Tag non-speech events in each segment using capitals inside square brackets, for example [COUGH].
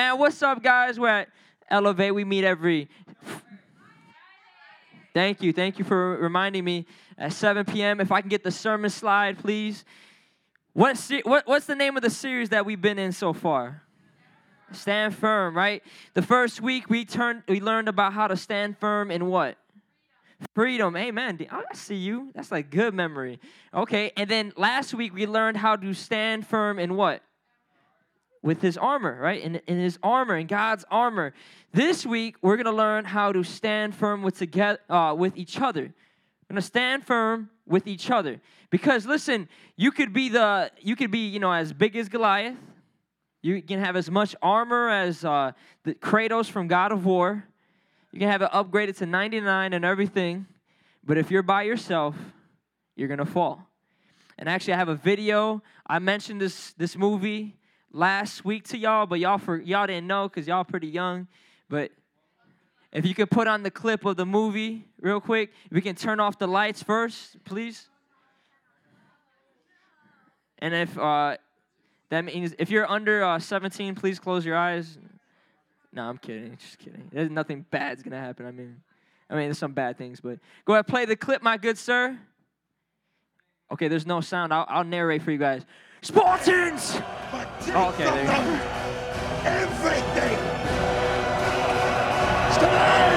Man, what's up, guys? We're at Elevate. We meet every. Thank you. Thank you for reminding me at 7 p.m. If I can get the sermon slide, please. What, what, what's the name of the series that we've been in so far? Stand firm, right? The first week we turned we learned about how to stand firm in what? Freedom. Amen. Oh, I see you. That's like good memory. Okay. And then last week we learned how to stand firm in what? With his armor, right? In, in his armor, in God's armor. This week we're gonna learn how to stand firm with together uh, with each other. We're gonna stand firm with each other. Because listen, you could be the you could be, you know, as big as Goliath. You can have as much armor as uh, the Kratos from God of War. You can have it upgraded to 99 and everything, but if you're by yourself, you're gonna fall. And actually, I have a video. I mentioned this this movie last week to y'all, but y'all for y'all didn't know because y'all pretty young. But if you could put on the clip of the movie real quick, we can turn off the lights first, please. And if uh, that means if you're under uh, 17, please close your eyes. No, I'm kidding. Just kidding. There's nothing bad's gonna happen. I mean, I mean, there's some bad things, but go ahead, play the clip, my good sir. Okay, there's no sound. I'll, I'll narrate for you guys. Spartans! Oh, okay, there you go. Everything! Stay!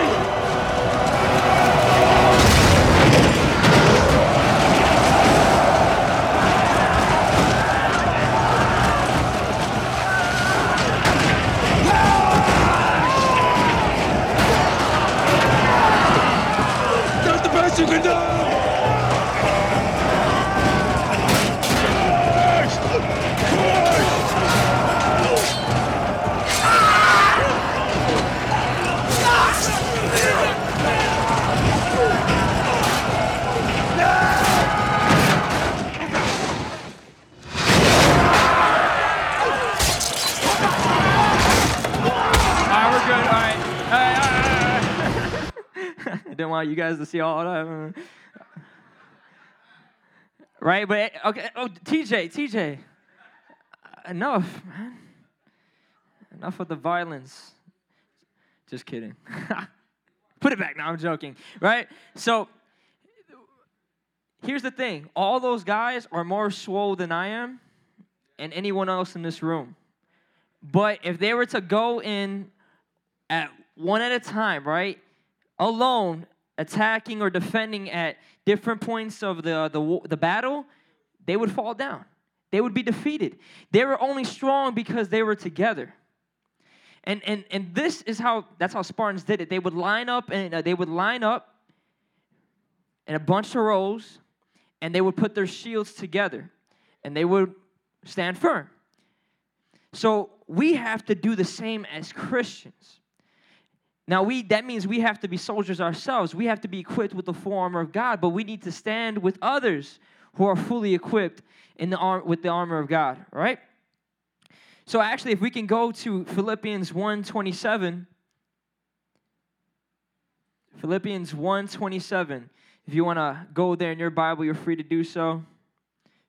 Want you guys to see all that. Mm. Right? But okay. Oh, TJ, TJ. Enough, man. Enough of the violence. Just kidding. [LAUGHS] Put it back. Now I'm joking. Right? So here's the thing all those guys are more swole than I am and anyone else in this room. But if they were to go in at one at a time, right? Alone, attacking or defending at different points of the, the, the battle, they would fall down. They would be defeated. They were only strong because they were together. And, and, and this is how, that's how Spartans did it. They would line up and uh, they would line up in a bunch of rows and they would put their shields together and they would stand firm. So we have to do the same as Christians. Now we that means we have to be soldiers ourselves. We have to be equipped with the full armor of God, but we need to stand with others who are fully equipped in the arm with the armor of God, right? So actually if we can go to Philippians 1:27 Philippians 1:27 if you want to go there in your Bible, you're free to do so.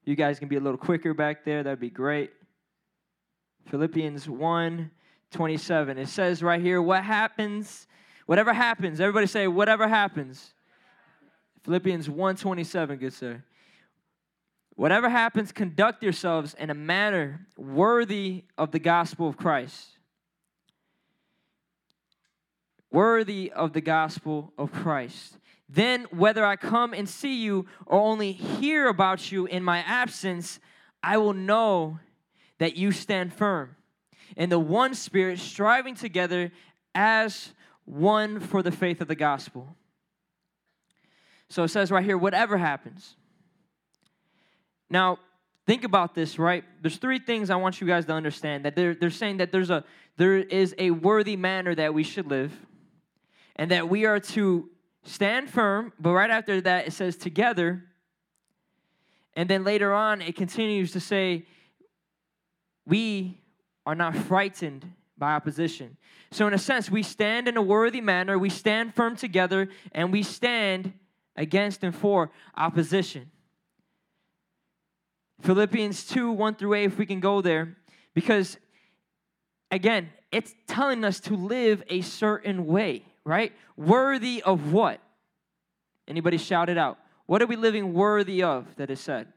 You guys can be a little quicker back there. That'd be great. Philippians 1 27. It says right here, what happens, whatever happens, everybody say, whatever happens. Philippians 1:27, good sir. Whatever happens, conduct yourselves in a manner worthy of the gospel of Christ. Worthy of the gospel of Christ. Then, whether I come and see you or only hear about you in my absence, I will know that you stand firm in the one spirit, striving together as one for the faith of the gospel. So it says right here, whatever happens. Now, think about this, right? There's three things I want you guys to understand that they're, they're saying that there's a there is a worthy manner that we should live, and that we are to stand firm, but right after that it says together. And then later on it continues to say, we are not frightened by opposition. So, in a sense, we stand in a worthy manner, we stand firm together, and we stand against and for opposition. Philippians 2 1 through 8, if we can go there, because again, it's telling us to live a certain way, right? Worthy of what? Anybody shout it out. What are we living worthy of that is said?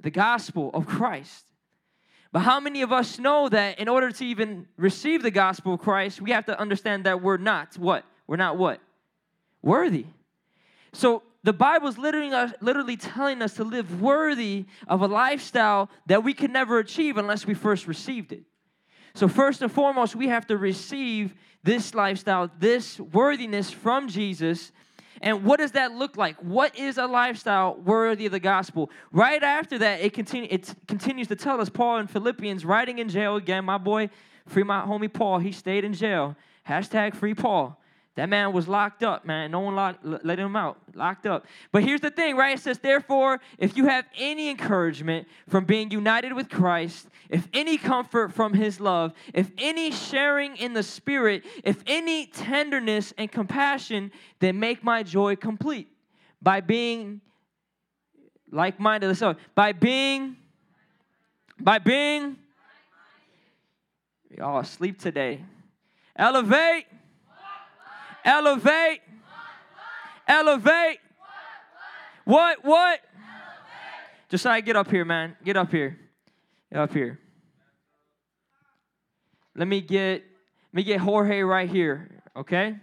The gospel of Christ. But how many of us know that in order to even receive the gospel of Christ, we have to understand that we're not what? We're not what? Worthy. So the Bible is literally, uh, literally telling us to live worthy of a lifestyle that we can never achieve unless we first received it. So, first and foremost, we have to receive this lifestyle, this worthiness from Jesus. And what does that look like? What is a lifestyle worthy of the gospel? Right after that, it, continue, it continues to tell us, Paul in Philippians, writing in jail again, my boy, free my homie Paul, he stayed in jail. Hashtag free Paul. That man was locked up, man. No one locked, let him out, locked up. But here's the thing, right? It says, therefore, if you have any encouragement from being united with Christ, if any comfort from his love, if any sharing in the Spirit, if any tenderness and compassion, then make my joy complete by being like minded. So, by being, by being, y'all asleep today. Elevate Elevate. Elevate. What? What? Josiah, get up here, man. Get up here. Get up here. Let me get let me get Jorge right here, okay?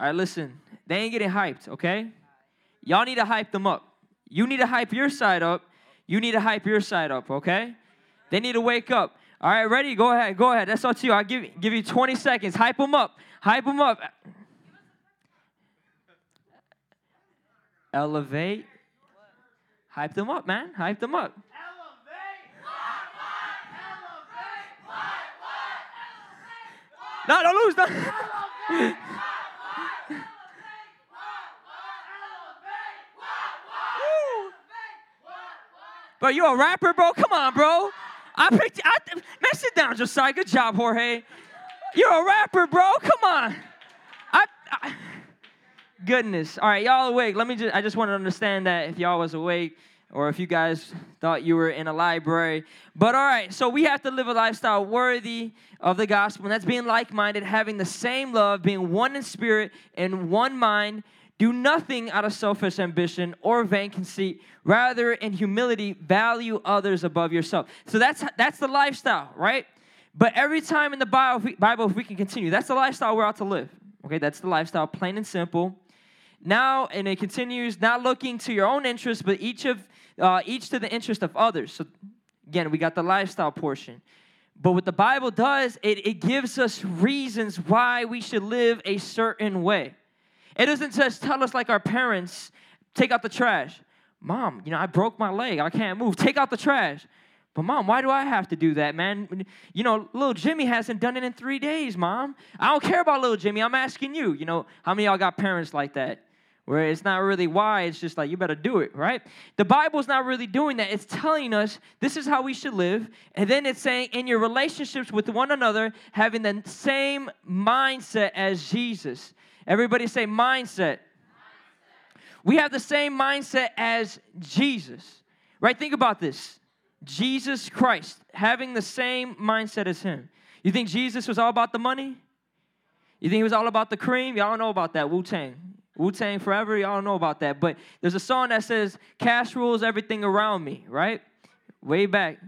All right, listen. They ain't getting hyped, okay? Y'all need to hype them up. You need to hype your side up. You need to hype your side up, okay? They need to wake up. All right, ready? Go ahead. Go ahead. That's all to you. I'll give, give you 20 seconds. Hype them up. Hype them up. Elevate. Hype them up, man. Hype them up. No, don't lose. Don't. [LAUGHS] bro, you a rapper, bro? Come on, bro. I picked. I, man, sit down, Josiah. Good job, Jorge. You're a rapper, bro. Come on. I, I, goodness. All right, y'all awake. Let me just. I just want to understand that if y'all was awake, or if you guys thought you were in a library. But all right, so we have to live a lifestyle worthy of the gospel, and that's being like-minded, having the same love, being one in spirit and one mind do nothing out of selfish ambition or vain conceit. Rather, in humility, value others above yourself. So that's that's the lifestyle, right? But every time in the Bible, if we, Bible, if we can continue, that's the lifestyle we're out to live. Okay, that's the lifestyle, plain and simple. Now, and it continues, not looking to your own interest, but each of uh, each to the interest of others. So again, we got the lifestyle portion. But what the Bible does, it, it gives us reasons why we should live a certain way. It doesn't just tell us like our parents, take out the trash. Mom, you know, I broke my leg. I can't move. Take out the trash. But mom, why do I have to do that, man? You know, little Jimmy hasn't done it in three days, mom. I don't care about little Jimmy. I'm asking you. You know, how many y'all got parents like that? Where it's not really why, it's just like you better do it, right? The Bible's not really doing that. It's telling us this is how we should live. And then it's saying in your relationships with one another, having the same mindset as Jesus. Everybody say mindset. mindset. We have the same mindset as Jesus, right? Think about this Jesus Christ having the same mindset as Him. You think Jesus was all about the money? You think he was all about the cream? Y'all know about that. Wu Tang. Wu Tang forever. Y'all know about that. But there's a song that says, Cash rules everything around me, right? Way back.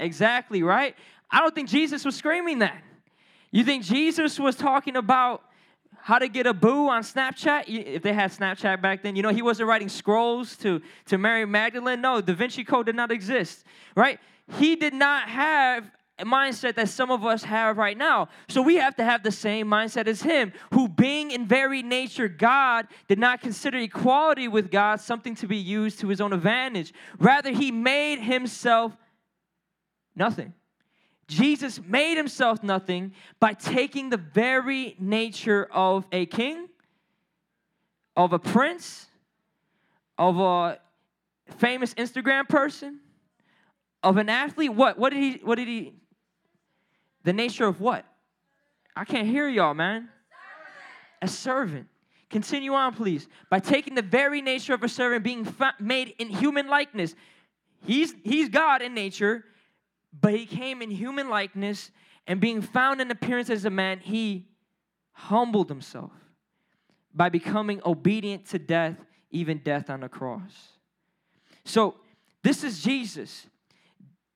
Exactly, right? I don't think Jesus was screaming that. You think Jesus was talking about how to get a boo on Snapchat. If they had Snapchat back then, you know, he wasn't writing scrolls to, to Mary Magdalene. No, Da Vinci Code did not exist, right? He did not have a mindset that some of us have right now. So we have to have the same mindset as him, who being in very nature God, did not consider equality with God something to be used to his own advantage. Rather, he made himself nothing. Jesus made himself nothing by taking the very nature of a king, of a prince, of a famous Instagram person, of an athlete. What? What did he what did he the nature of what? I can't hear y'all, man. A servant. Continue on, please. By taking the very nature of a servant, being fa- made in human likeness, He's, he's God in nature, but he came in human likeness, and being found in appearance as a man, he humbled himself by becoming obedient to death, even death on the cross. So, this is Jesus.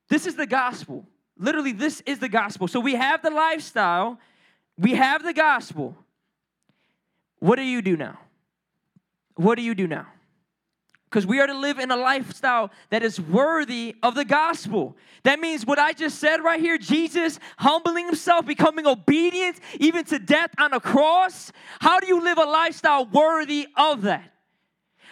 This is the gospel. Literally, this is the gospel. So, we have the lifestyle, we have the gospel. What do you do now? What do you do now? Because we are to live in a lifestyle that is worthy of the gospel. That means what I just said right here Jesus humbling himself, becoming obedient even to death on a cross. How do you live a lifestyle worthy of that?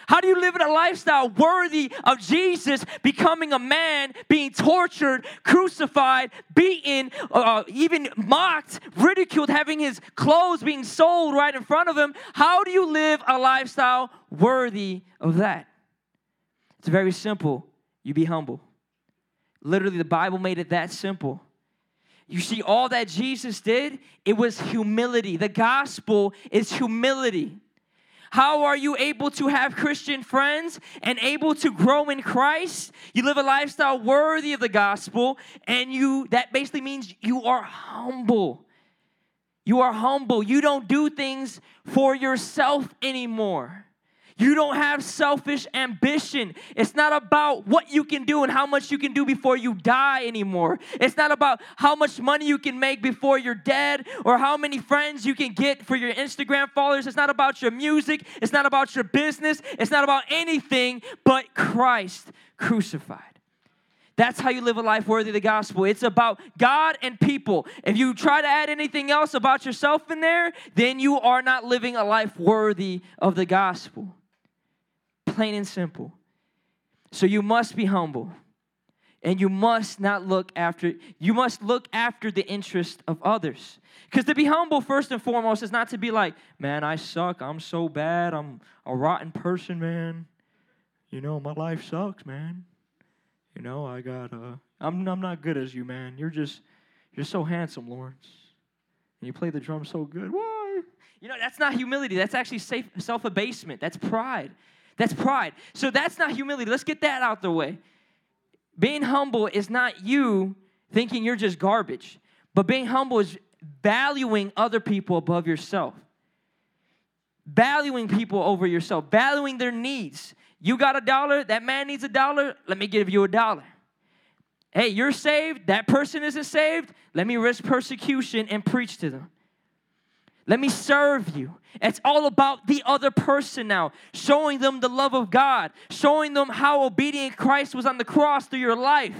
How do you live in a lifestyle worthy of Jesus becoming a man, being tortured, crucified, beaten, uh, even mocked, ridiculed, having his clothes being sold right in front of him? How do you live a lifestyle worthy of that? It's very simple. You be humble. Literally, the Bible made it that simple. You see, all that Jesus did, it was humility. The gospel is humility. How are you able to have Christian friends and able to grow in Christ? You live a lifestyle worthy of the gospel, and you that basically means you are humble. You are humble. You don't do things for yourself anymore. You don't have selfish ambition. It's not about what you can do and how much you can do before you die anymore. It's not about how much money you can make before you're dead or how many friends you can get for your Instagram followers. It's not about your music. It's not about your business. It's not about anything but Christ crucified. That's how you live a life worthy of the gospel. It's about God and people. If you try to add anything else about yourself in there, then you are not living a life worthy of the gospel plain and simple. So you must be humble. And you must not look after, you must look after the interest of others. Because to be humble, first and foremost, is not to be like, man, I suck. I'm so bad. I'm a rotten person, man. You know, my life sucks, man. You know, I got, uh, I'm, I'm not good as you, man. You're just, you're so handsome, Lawrence. And you play the drum so good. Why? You know, that's not humility. That's actually self abasement. That's pride. That's pride. So that's not humility. Let's get that out the way. Being humble is not you thinking you're just garbage, but being humble is valuing other people above yourself. Valuing people over yourself, valuing their needs. You got a dollar, that man needs a dollar, let me give you a dollar. Hey, you're saved, that person isn't saved, let me risk persecution and preach to them. Let me serve you. It's all about the other person now, showing them the love of God, showing them how obedient Christ was on the cross through your life.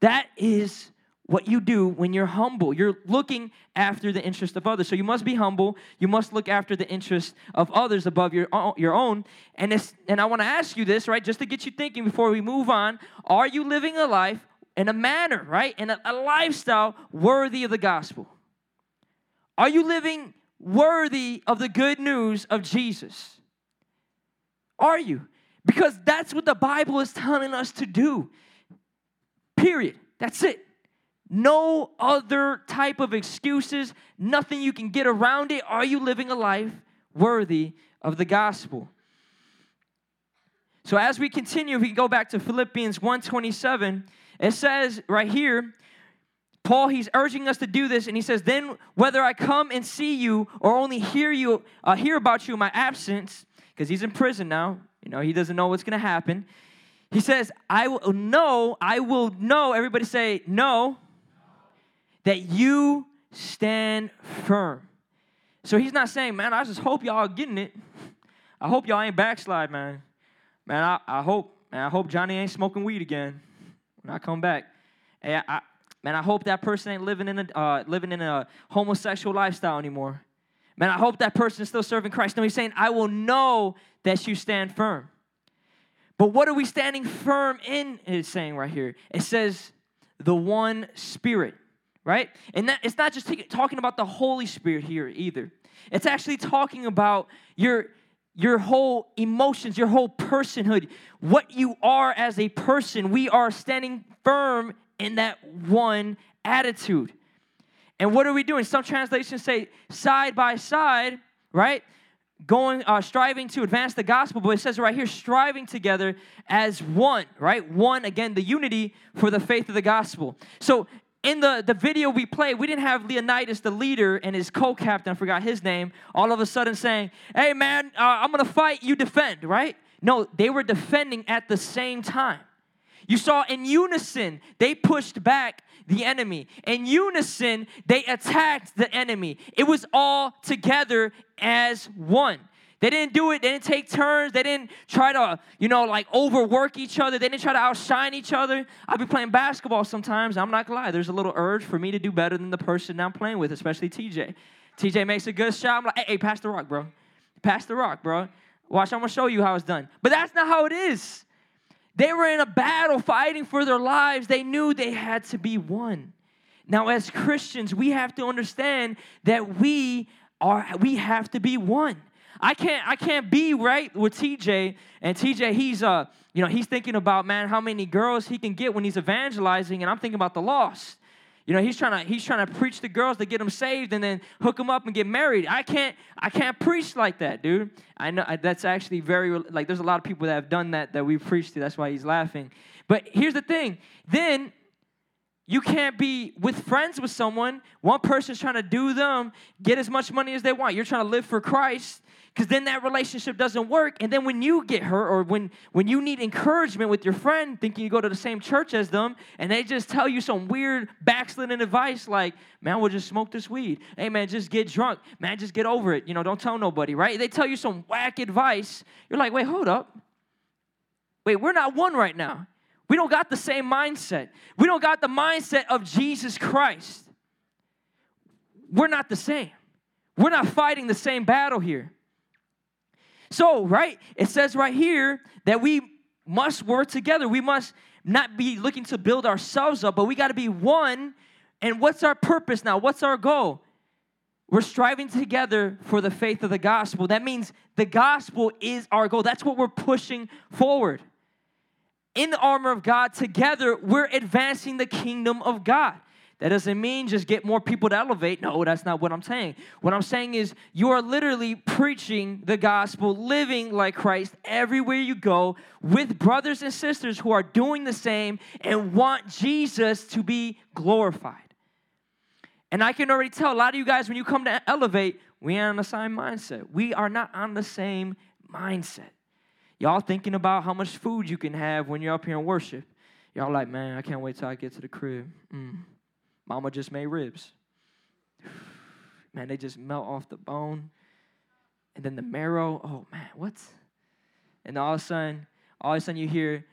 That is what you do when you're humble. You're looking after the interest of others. So you must be humble. You must look after the interest of others above your own, your own. And it's, and I want to ask you this, right, just to get you thinking before we move on. Are you living a life in a manner, right, in a, a lifestyle worthy of the gospel? Are you living worthy of the good news of Jesus? Are you? Because that's what the Bible is telling us to do. Period. That's it. No other type of excuses, nothing you can get around it. Are you living a life worthy of the gospel? So as we continue, we go back to Philippians 1:27, it says right here, Paul, he's urging us to do this, and he says, Then whether I come and see you or only hear you, uh, hear about you in my absence, because he's in prison now, you know, he doesn't know what's gonna happen. He says, I will know, I will know, everybody say, no, that you stand firm. So he's not saying, man, I just hope y'all getting it. I hope y'all ain't backslide, man. Man, I, I hope, man, I hope Johnny ain't smoking weed again when I come back. Hey, I, Man, I hope that person ain't living in a uh, living in a homosexual lifestyle anymore. Man, I hope that person is still serving Christ. No, he's saying, I will know that you stand firm. But what are we standing firm in? It's saying right here. It says the one spirit, right? And that it's not just t- talking about the Holy Spirit here either. It's actually talking about your your whole emotions, your whole personhood, what you are as a person. We are standing firm in that one attitude. And what are we doing? Some translations say side by side, right? going uh, striving to advance the gospel but it says right here striving together as one right one again the unity for the faith of the gospel so in the, the video we played, we didn't have Leonidas, the leader, and his co captain, I forgot his name, all of a sudden saying, Hey man, uh, I'm gonna fight, you defend, right? No, they were defending at the same time. You saw in unison, they pushed back the enemy. In unison, they attacked the enemy. It was all together as one. They didn't do it, they didn't take turns, they didn't try to, you know, like overwork each other, they didn't try to outshine each other. I'll be playing basketball sometimes, I'm not gonna lie, there's a little urge for me to do better than the person I'm playing with, especially TJ. TJ makes a good shot, I'm like, hey, hey pass the rock, bro. Pass the rock, bro. Watch, I'm gonna show you how it's done. But that's not how it is. They were in a battle fighting for their lives. They knew they had to be one. Now, as Christians, we have to understand that we are we have to be one. I can't I can't be right with TJ and TJ he's uh you know he's thinking about man how many girls he can get when he's evangelizing and I'm thinking about the lost. You know, he's trying to he's trying to preach to girls to get them saved and then hook them up and get married. I can't I can't preach like that, dude. I know that's actually very like there's a lot of people that have done that that we've preached to. That's why he's laughing. But here's the thing. Then you can't be with friends with someone. One person's trying to do them, get as much money as they want. You're trying to live for Christ because then that relationship doesn't work and then when you get hurt or when when you need encouragement with your friend thinking you go to the same church as them and they just tell you some weird backsliding advice like man we'll just smoke this weed. Hey man just get drunk. Man just get over it. You know don't tell nobody right? They tell you some whack advice. You're like wait hold up. Wait we're not one right now. We don't got the same mindset. We don't got the mindset of jesus christ. We're not the same. We're not fighting the same battle here so, right, it says right here that we must work together. We must not be looking to build ourselves up, but we got to be one. And what's our purpose now? What's our goal? We're striving together for the faith of the gospel. That means the gospel is our goal. That's what we're pushing forward. In the armor of God, together, we're advancing the kingdom of God. That doesn't mean just get more people to elevate. No, that's not what I'm saying. What I'm saying is you are literally preaching the gospel, living like Christ everywhere you go with brothers and sisters who are doing the same and want Jesus to be glorified. And I can already tell a lot of you guys when you come to elevate, we are on the same mindset. We are not on the same mindset. Y'all thinking about how much food you can have when you're up here in worship. Y'all like, man, I can't wait till I get to the crib. Mm. Mama just made ribs. [SIGHS] Man, they just melt off the bone. And then the marrow, oh man, what's? And all of a sudden, all of a sudden you hear,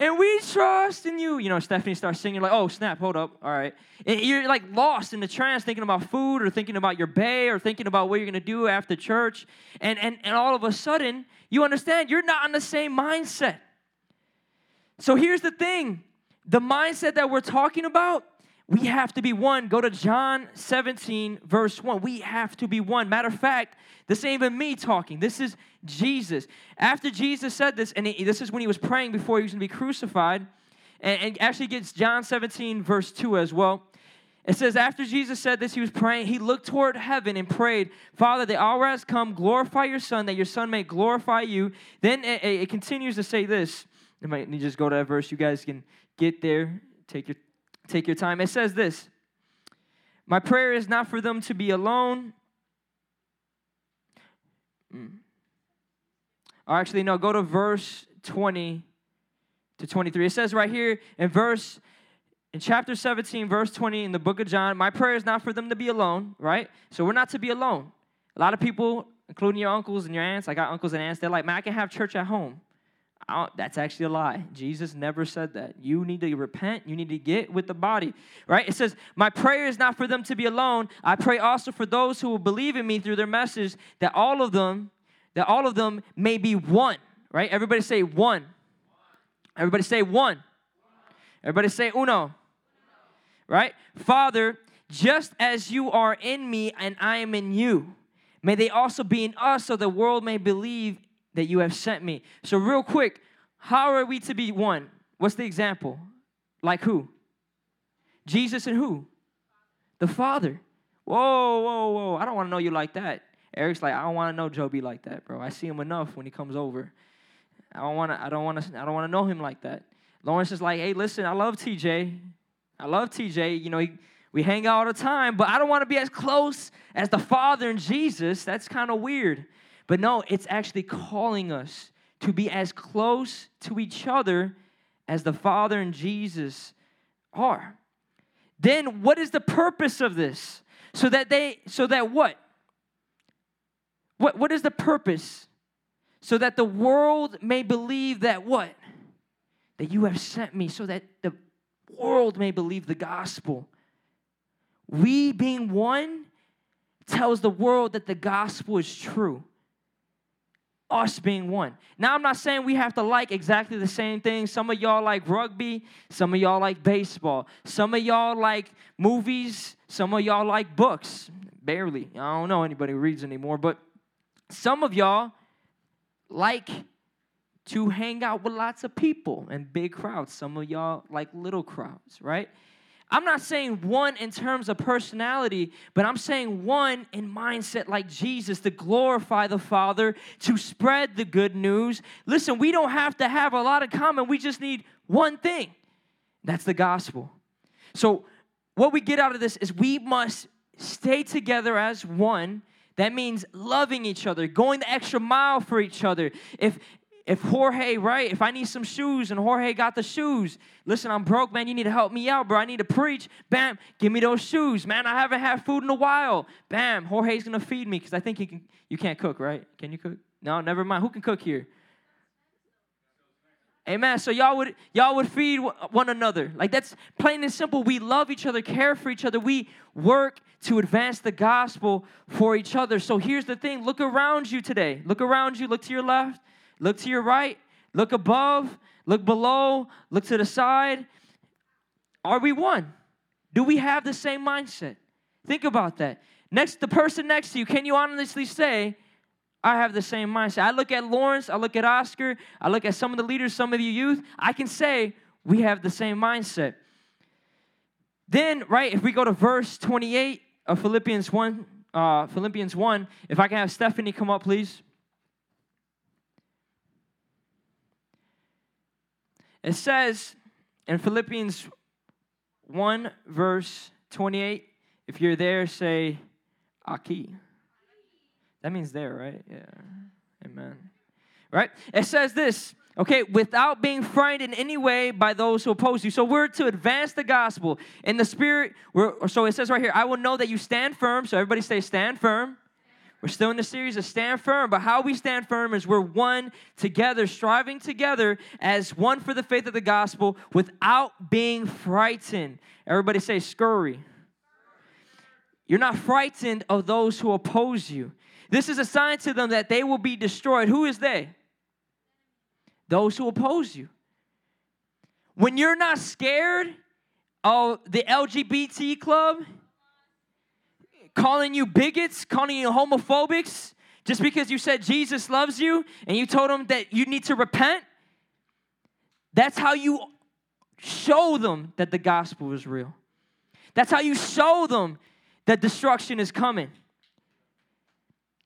and we trust in you. You know, Stephanie starts singing, like, oh, snap, hold up, all right. And you're like lost in the trance, thinking about food or thinking about your bay or thinking about what you're gonna do after church. And, and, and all of a sudden, you understand you're not on the same mindset. So here's the thing the mindset that we're talking about we have to be one. Go to John 17, verse 1. We have to be one. Matter of fact, this ain't even me talking. This is Jesus. After Jesus said this, and this is when he was praying before he was going to be crucified, and, actually gets John 17, verse 2 as well. It says, after Jesus said this, he was praying. He looked toward heaven and prayed, Father, the hour has come. Glorify your Son, that your Son may glorify you. Then it, continues to say this. I might need to just go to that verse. You guys can get there. Take your Take your time. It says this My prayer is not for them to be alone. Mm. Or actually, no, go to verse 20 to 23. It says right here in verse, in chapter 17, verse 20 in the book of John, my prayer is not for them to be alone, right? So we're not to be alone. A lot of people, including your uncles and your aunts, I got uncles and aunts, they're like, man, I can have church at home that's actually a lie. Jesus never said that. You need to repent. You need to get with the body, right? It says, My prayer is not for them to be alone. I pray also for those who will believe in me through their message, that all of them, that all of them may be one, right? Everybody say one. Everybody say one. Everybody say uno. Right? Father, just as you are in me and I am in you, may they also be in us so the world may believe that you have sent me. So, real quick, how are we to be one? What's the example? Like who? Jesus and who? The Father. Whoa, whoa, whoa. I don't want to know you like that. Eric's like, I don't want to know Joby like that, bro. I see him enough when he comes over. I don't want to. I don't want to. I don't want to know him like that. Lawrence is like, hey, listen, I love TJ. I love TJ. You know, he, we hang out all the time, but I don't want to be as close as the Father and Jesus. That's kind of weird. But no, it's actually calling us to be as close to each other as the Father and Jesus are. Then what is the purpose of this? So that they so that what? What what is the purpose? So that the world may believe that what? That you have sent me so that the world may believe the gospel. We being one tells the world that the gospel is true us being one. Now, I'm not saying we have to like exactly the same thing. Some of y'all like rugby, some of y'all like baseball, some of y'all like movies, some of y'all like books. Barely. I don't know anybody who reads anymore, but some of y'all like to hang out with lots of people and big crowds. Some of y'all like little crowds, right? I'm not saying one in terms of personality, but I'm saying one in mindset like Jesus to glorify the Father, to spread the good news. Listen, we don't have to have a lot of common, we just need one thing that's the gospel. So, what we get out of this is we must stay together as one. That means loving each other, going the extra mile for each other. If if Jorge, right, if I need some shoes and Jorge got the shoes, listen, I'm broke, man. You need to help me out, bro. I need to preach. Bam, give me those shoes, man. I haven't had food in a while. Bam, Jorge's gonna feed me because I think you can. You can't cook, right? Can you cook? No, never mind. Who can cook here? Amen. So y'all would y'all would feed one another. Like that's plain and simple. We love each other, care for each other. We work to advance the gospel for each other. So here's the thing. Look around you today. Look around you. Look to your left. Look to your right, look above, look below, look to the side. Are we one? Do we have the same mindset? Think about that. Next, the person next to you, can you honestly say, I have the same mindset? I look at Lawrence, I look at Oscar, I look at some of the leaders, some of you youth, I can say we have the same mindset. Then, right, if we go to verse 28 of Philippians 1, uh, Philippians 1, if I can have Stephanie come up, please. It says in Philippians 1, verse 28, if you're there, say Aki. That means there, right? Yeah. Amen. Right? It says this, okay, without being frightened in any way by those who oppose you. So we're to advance the gospel in the spirit. So it says right here, I will know that you stand firm. So everybody say, stand firm. We're still in the series of Stand Firm, but how we stand firm is we're one together, striving together as one for the faith of the gospel without being frightened. Everybody say, scurry. You're not frightened of those who oppose you. This is a sign to them that they will be destroyed. Who is they? Those who oppose you. When you're not scared of the LGBT club, calling you bigots, calling you homophobics, just because you said Jesus loves you and you told them that you need to repent, that's how you show them that the gospel is real. That's how you show them that destruction is coming.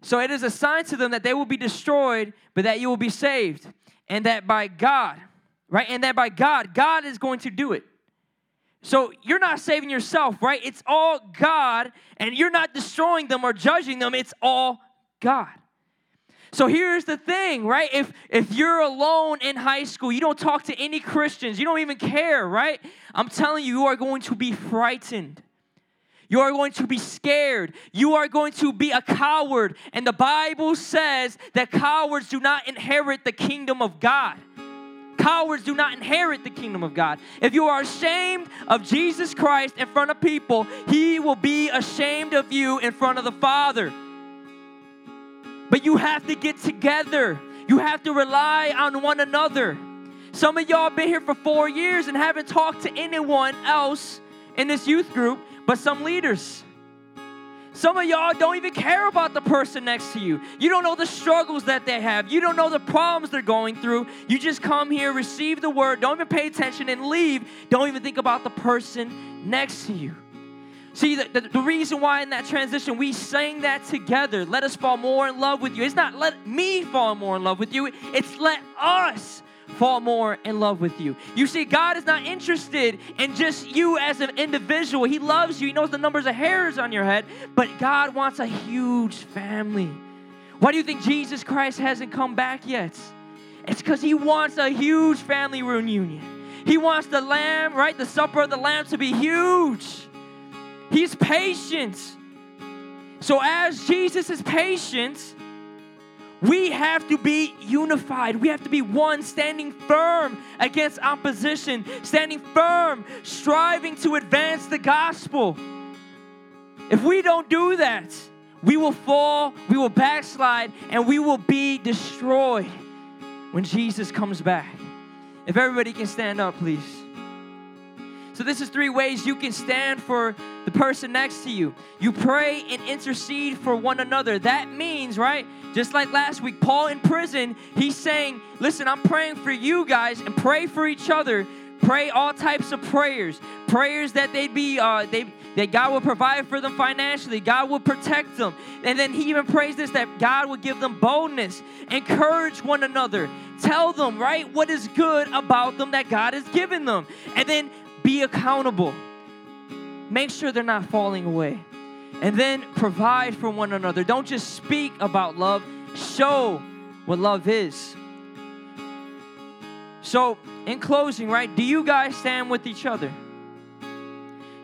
So it is a sign to them that they will be destroyed, but that you will be saved. And that by God, right? And that by God, God is going to do it. So you're not saving yourself, right? It's all God, and you're not destroying them or judging them. It's all God. So here's the thing, right? If if you're alone in high school, you don't talk to any Christians, you don't even care, right? I'm telling you, you are going to be frightened. You are going to be scared. You are going to be a coward. And the Bible says that cowards do not inherit the kingdom of God. Cowards do not inherit the kingdom of God. If you are ashamed of Jesus Christ in front of people, He will be ashamed of you in front of the Father. But you have to get together, you have to rely on one another. Some of y'all been here for four years and haven't talked to anyone else in this youth group but some leaders. Some of y'all don't even care about the person next to you. You don't know the struggles that they have. You don't know the problems they're going through. You just come here, receive the word, don't even pay attention, and leave. Don't even think about the person next to you. See, the, the, the, reason why in that transition we sang that together, let us fall more in love with you. It's not let me fall more in love with you, it's let us fall more in love with you. You see, God is not interested in just you as an individual. He loves you, He knows the numbers of hairs on your head, but God wants a huge family. Why do you think Jesus Christ hasn't come back yet? It's because He wants a huge family reunion. He wants the lamb, right? The supper of the lamb to be huge. He's patient. So, as Jesus is patient, we have to be unified. We have to be one, standing firm against opposition, standing firm, striving to advance the gospel. If we don't do that, we will fall, we will backslide, and we will be destroyed when Jesus comes back. If everybody can stand up, please. So, this is three ways you can stand for the person next to you. You pray and intercede for one another. That means, right? Just like last week, Paul in prison, he's saying, Listen, I'm praying for you guys and pray for each other. Pray all types of prayers. Prayers that they'd be, uh, they, that God will provide for them financially. God will protect them. And then he even prays this that God will give them boldness. Encourage one another. Tell them, right, what is good about them that God has given them. And then be accountable. Make sure they're not falling away. And then provide for one another. Don't just speak about love, show what love is. So, in closing, right, do you guys stand with each other?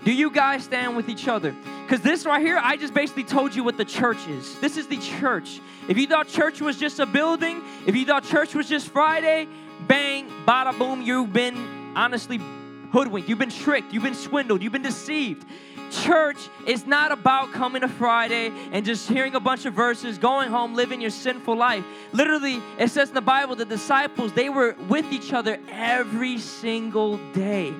Do you guys stand with each other? Because this right here, I just basically told you what the church is. This is the church. If you thought church was just a building, if you thought church was just Friday, bang, bada boom, you've been honestly hoodwinked, you've been tricked, you've been swindled, you've been deceived. Church is not about coming to Friday and just hearing a bunch of verses, going home, living your sinful life. Literally, it says in the Bible, the disciples, they were with each other every single day.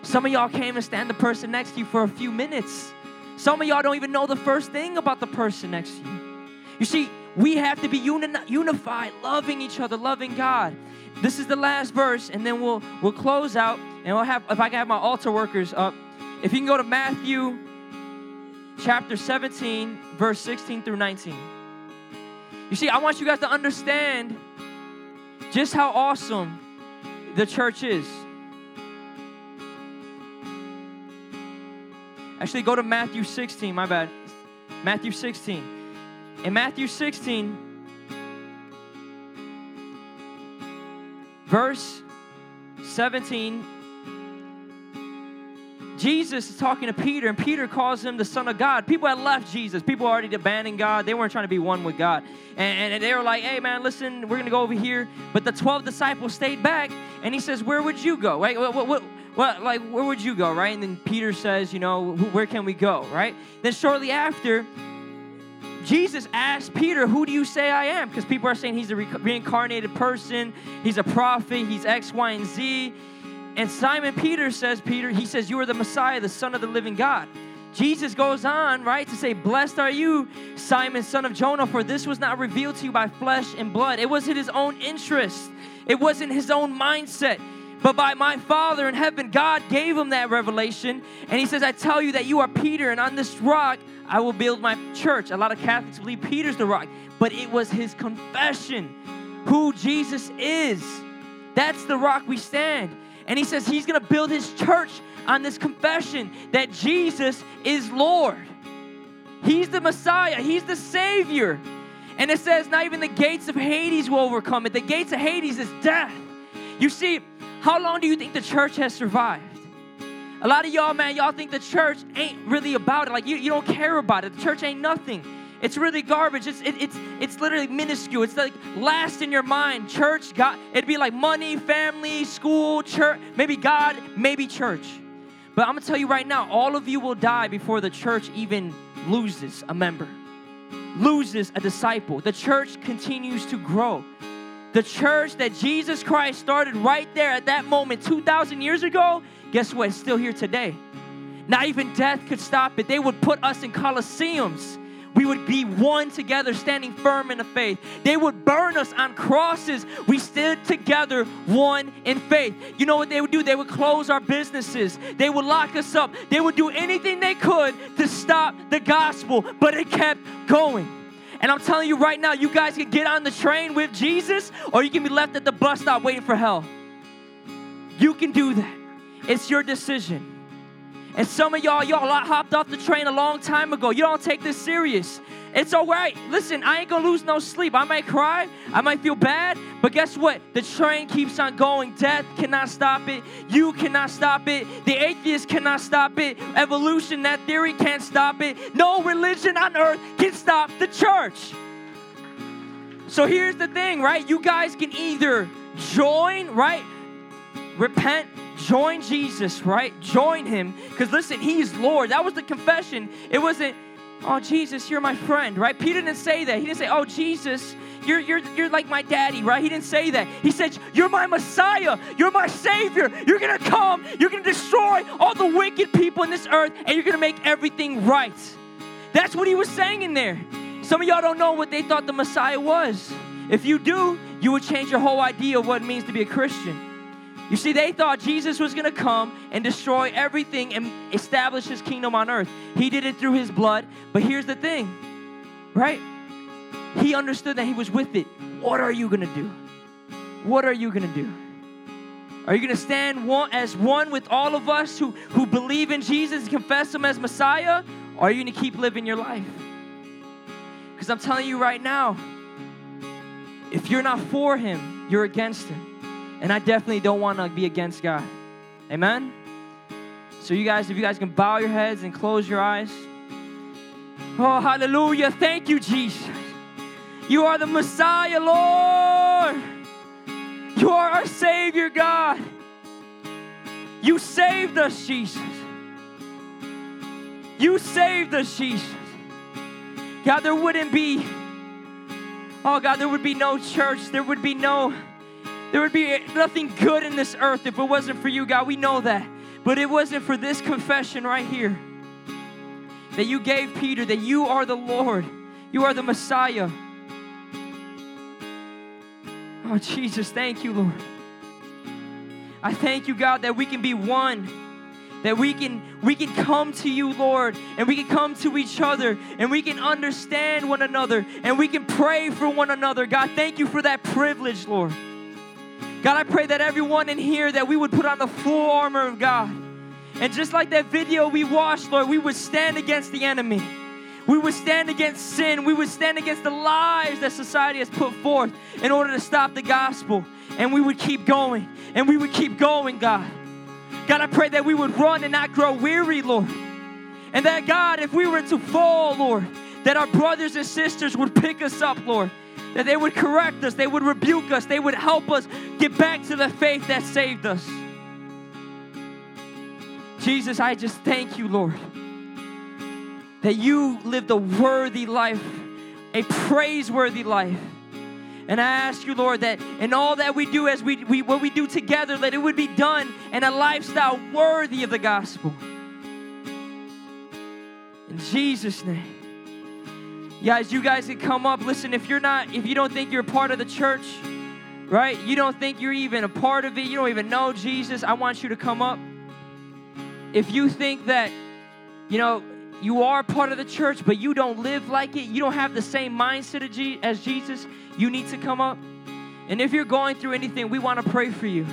Some of y'all came and stand the person next to you for a few minutes. Some of y'all don't even know the first thing about the person next to you. You see, we have to be uni- unified, loving each other, loving God. This is the last verse, and then we'll we'll close out, and we'll have if I can have my altar workers up. If you can go to Matthew chapter 17, verse 16 through 19. You see, I want you guys to understand just how awesome the church is. Actually, go to Matthew 16, my bad. Matthew 16. In Matthew 16, verse 17, Jesus is talking to Peter, and Peter calls him the Son of God. People had left Jesus. People already abandoning God. They weren't trying to be one with God. And, and they were like, hey, man, listen, we're going to go over here. But the 12 disciples stayed back, and he says, where would you go? Right? What, what, what, like, where would you go, right? And then Peter says, you know, where can we go, right? Then shortly after, Jesus asked Peter, Who do you say I am? Because people are saying he's a reincarnated person, he's a prophet, he's X, Y, and Z. And Simon Peter says, Peter, he says, You are the Messiah, the Son of the living God. Jesus goes on, right, to say, Blessed are you, Simon, son of Jonah, for this was not revealed to you by flesh and blood. It wasn't his own interest, it wasn't his own mindset. But by my Father in heaven, God gave him that revelation. And he says, I tell you that you are Peter, and on this rock I will build my church. A lot of Catholics believe Peter's the rock, but it was his confession who Jesus is. That's the rock we stand. And he says he's going to build his church on this confession that Jesus is Lord. He's the Messiah, he's the Savior. And it says, not even the gates of Hades will overcome it. The gates of Hades is death. You see, how long do you think the church has survived? A lot of y'all, man, y'all think the church ain't really about it. Like you, you don't care about it. The church ain't nothing. It's really garbage. It's it, it's it's literally minuscule. It's like last in your mind. Church, God. It'd be like money, family, school, church, maybe God, maybe church. But I'm gonna tell you right now, all of you will die before the church even loses a member, loses a disciple. The church continues to grow. The church that Jesus Christ started right there at that moment 2,000 years ago Guess what? It's still here today. Not even death could stop it. They would put us in coliseums we would be one together, standing firm in the faith. They would burn us on crosses. We stood together, one in faith. You know what they would do? They would close our businesses, they would lock us up, they would do anything they could to stop the gospel, but it kept going. And I'm telling you right now, you guys can get on the train with Jesus, or you can be left at the bus stop waiting for hell. You can do that. It's your decision. And some of y'all, y'all hopped off the train a long time ago. You don't take this serious. It's all right. Listen, I ain't gonna lose no sleep. I might cry, I might feel bad, but guess what? The train keeps on going. Death cannot stop it. You cannot stop it. The atheist cannot stop it. Evolution, that theory can't stop it. No religion on earth can stop the church. So here's the thing, right? You guys can either join, right? Repent Join Jesus, right? Join him. Because listen, he's Lord. That was the confession. It wasn't, oh, Jesus, you're my friend, right? Peter didn't say that. He didn't say, oh, Jesus, you're, you're, you're like my daddy, right? He didn't say that. He said, You're my Messiah. You're my Savior. You're going to come. You're going to destroy all the wicked people in this earth, and you're going to make everything right. That's what he was saying in there. Some of y'all don't know what they thought the Messiah was. If you do, you would change your whole idea of what it means to be a Christian. You see, they thought Jesus was going to come and destroy everything and establish his kingdom on earth. He did it through his blood. But here's the thing, right? He understood that he was with it. What are you going to do? What are you going to do? Are you going to stand one, as one with all of us who, who believe in Jesus and confess him as Messiah? Or are you going to keep living your life? Because I'm telling you right now, if you're not for him, you're against him. And I definitely don't want to be against God. Amen? So, you guys, if you guys can bow your heads and close your eyes. Oh, hallelujah. Thank you, Jesus. You are the Messiah, Lord. You are our Savior, God. You saved us, Jesus. You saved us, Jesus. God, there wouldn't be, oh God, there would be no church. There would be no there would be nothing good in this earth if it wasn't for you, God. We know that. But it wasn't for this confession right here that you gave Peter that you are the Lord, you are the Messiah. Oh, Jesus, thank you, Lord. I thank you, God, that we can be one that we can we can come to you lord and we can come to each other and we can understand one another and we can pray for one another god thank you for that privilege lord God, I pray that everyone in here that we would put on the full armor of God. And just like that video we watched, Lord, we would stand against the enemy. We would stand against sin. We would stand against the lies that society has put forth in order to stop the gospel. And we would keep going. And we would keep going, God. God, I pray that we would run and not grow weary, Lord. And that, God, if we were to fall, Lord, that our brothers and sisters would pick us up, Lord that they would correct us, they would rebuke us, they would help us get back to the faith that saved us. Jesus, I just thank you, Lord, that you lived a worthy life, a praiseworthy life. And I ask you, Lord, that in all that we do, as we, we what we do together, that it would be done in a lifestyle worthy of the gospel. In Jesus' name. Guys, you guys can come up. Listen, if you're not, if you don't think you're part of the church, right? You don't think you're even a part of it, you don't even know Jesus, I want you to come up. If you think that, you know, you are part of the church, but you don't live like it, you don't have the same mindset as Jesus, you need to come up. And if you're going through anything, we want to pray for you.